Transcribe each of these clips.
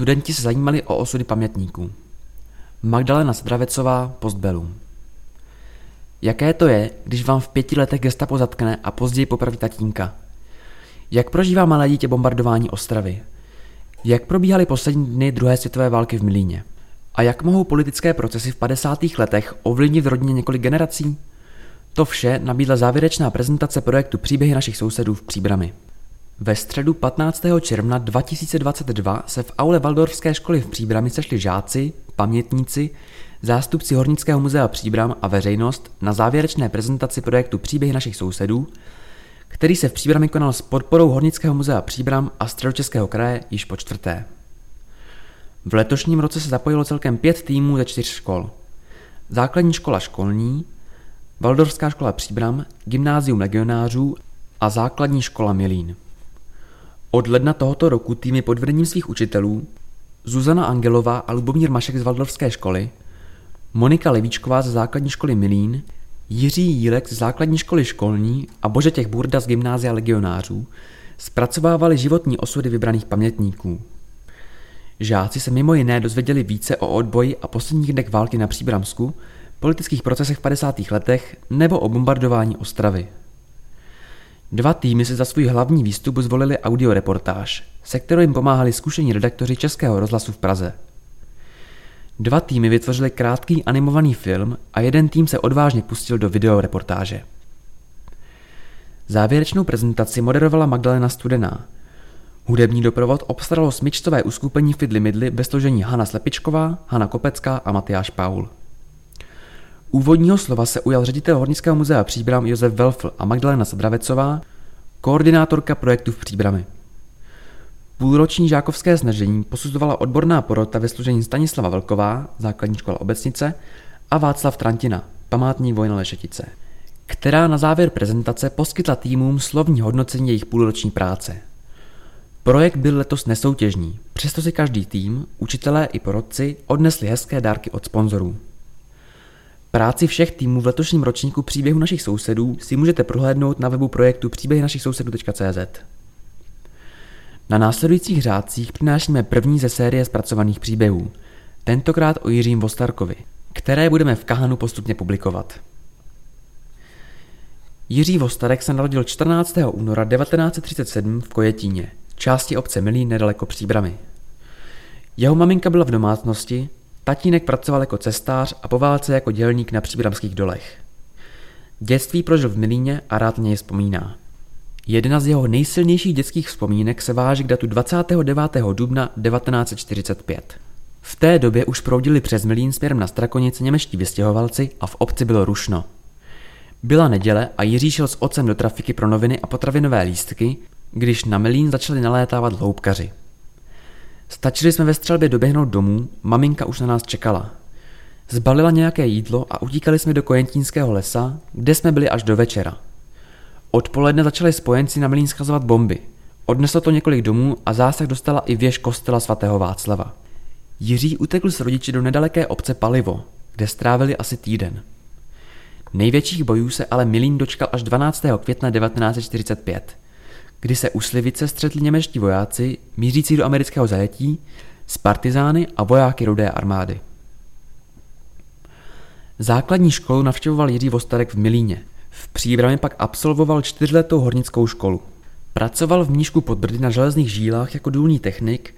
Studenti se zajímali o osudy pamětníků. Magdalena Zdravecová, Postbellum. Jaké to je, když vám v pěti letech gestapo zatkne a později popraví tatínka? Jak prožívá malé dítě bombardování Ostravy? Jak probíhaly poslední dny druhé světové války v Milíně? A jak mohou politické procesy v 50. letech ovlivnit v rodině několik generací? To vše nabídla závěrečná prezentace projektu Příběhy našich sousedů v Příbrami. Ve středu 15. června 2022 se v aule Valdorfské školy v Příbrami sešli žáci, pamětníci, zástupci Hornického muzea Příbram a veřejnost na závěrečné prezentaci projektu Příběhy našich sousedů, který se v Příbrami konal s podporou Hornického muzea Příbram a Středočeského kraje již po čtvrté. V letošním roce se zapojilo celkem pět týmů ze čtyř škol. Základní škola školní, Valdorská škola Příbram, Gymnázium legionářů a Základní škola Milín. Od ledna tohoto roku týmy pod vedením svých učitelů Zuzana Angelová a Lubomír Mašek z Valdorské školy, Monika Levíčková ze základní školy Milín, Jiří Jílek z základní školy školní a Božetěch Burda z gymnázia legionářů zpracovávali životní osudy vybraných pamětníků. Žáci se mimo jiné dozvěděli více o odboji a posledních dnech války na Příbramsku, politických procesech v 50. letech nebo o bombardování Ostravy. Dva týmy si za svůj hlavní výstup zvolili audioreportáž, se kterou jim pomáhali zkušení redaktoři Českého rozhlasu v Praze. Dva týmy vytvořili krátký animovaný film a jeden tým se odvážně pustil do videoreportáže. Závěrečnou prezentaci moderovala Magdalena Studená. Hudební doprovod obstaralo smyčcové uskupení Fidly Midly ve složení Hana Slepičková, Hana Kopecká a Matyáš Paul. Úvodního slova se ujal ředitel Hornického muzea Příbram Josef Welfl a Magdalena Sabravecová, koordinátorka projektu v Příbrami. Půlroční žákovské snažení posuzovala odborná porota ve složení Stanislava Velková, základní škola Obecnice, a Václav Trantina, památník Vojna Lešetice, která na závěr prezentace poskytla týmům slovní hodnocení jejich půlroční práce. Projekt byl letos nesoutěžní, přesto si každý tým, učitelé i porodci odnesli hezké dárky od sponzorů. Práci všech týmů v letošním ročníku příběhu našich sousedů si můžete prohlédnout na webu projektu příběhy našich sousedů.cz. Na následujících řádcích přinášíme první ze série zpracovaných příběhů, tentokrát o Jiřím Vostarkovi, které budeme v Kahanu postupně publikovat. Jiří Vostarek se narodil 14. února 1937 v Kojetíně, části obce Milí nedaleko Příbramy. Jeho maminka byla v domácnosti, tatínek pracoval jako cestář a po válce jako dělník na příbramských dolech. Dětství prožil v Milíně a rád něj vzpomíná. Jedna z jeho nejsilnějších dětských vzpomínek se váží k datu 29. dubna 1945. V té době už proudili přes Milín směrem na Strakonice němečtí vystěhovalci a v obci bylo rušno. Byla neděle a Jiří šel s otcem do trafiky pro noviny a potravinové lístky, když na Milín začali nalétávat hloubkaři. Stačili jsme ve střelbě doběhnout domů, maminka už na nás čekala. Zbalila nějaké jídlo a utíkali jsme do Kojentínského lesa, kde jsme byli až do večera. Odpoledne začali spojenci na Milín schazovat bomby. Odneslo to několik domů a zásah dostala i věž kostela svatého Václava. Jiří utekl s rodiči do nedaleké obce Palivo, kde strávili asi týden. Největších bojů se ale Milín dočkal až 12. května 1945, kdy se u Slivice střetli němečtí vojáci mířící do amerického zajetí s partizány a vojáky rudé armády. Základní školu navštěvoval Jiří Vostarek v Milíně. V Příbrami pak absolvoval čtyřletou hornickou školu. Pracoval v Mnížku pod Brdy na železných žílách jako důlní technik,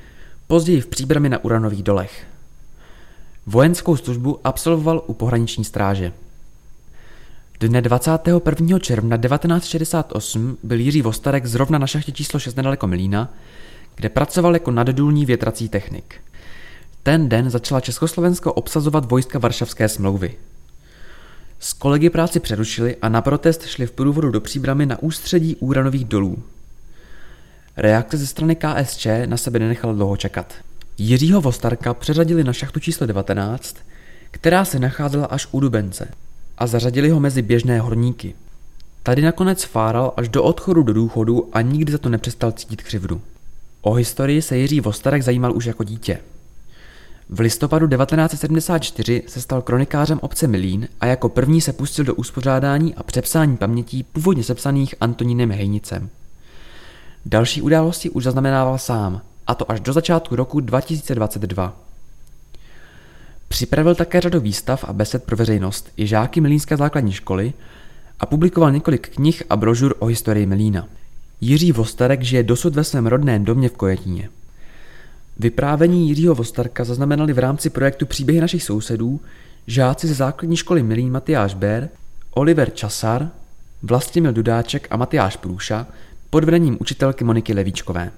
později v Příbrami na uranových dolech. Vojenskou službu absolvoval u pohraniční stráže. Dne 21. června 1968 byl Jiří Vostarek zrovna na šachtě číslo 6 nedaleko Milína, kde pracoval jako naddůlní větrací technik. Ten den začala Československo obsazovat vojska Varšavské smlouvy. S kolegy práci přerušili a na protest šli v průvodu do příbramy na ústředí úranových dolů. Reakce ze strany KSČ na sebe nenechala dlouho čekat. Jiřího Vostarka přeřadili na šachtu číslo 19, která se nacházela až u Dubence a zařadili ho mezi běžné horníky. Tady nakonec fáral až do odchodu do důchodu a nikdy za to nepřestal cítit křivdu. O historii se Jiří Vostarek zajímal už jako dítě. V listopadu 1974 se stal kronikářem obce Milín a jako první se pustil do uspořádání a přepsání pamětí původně sepsaných Antonínem Hejnicem. Další události už zaznamenával sám, a to až do začátku roku 2022. Připravil také řadu výstav a besed pro veřejnost i žáky Milínské základní školy a publikoval několik knih a brožur o historii Milína. Jiří Vostarek žije dosud ve svém rodném domě v Kojetíně. Vyprávění Jiřího Vostarka zaznamenali v rámci projektu Příběhy našich sousedů žáci ze základní školy Milín Matyáš Bér, Oliver Časar, Vlastimil Dudáček a Matyáš Průša pod vedením učitelky Moniky Levíčkové.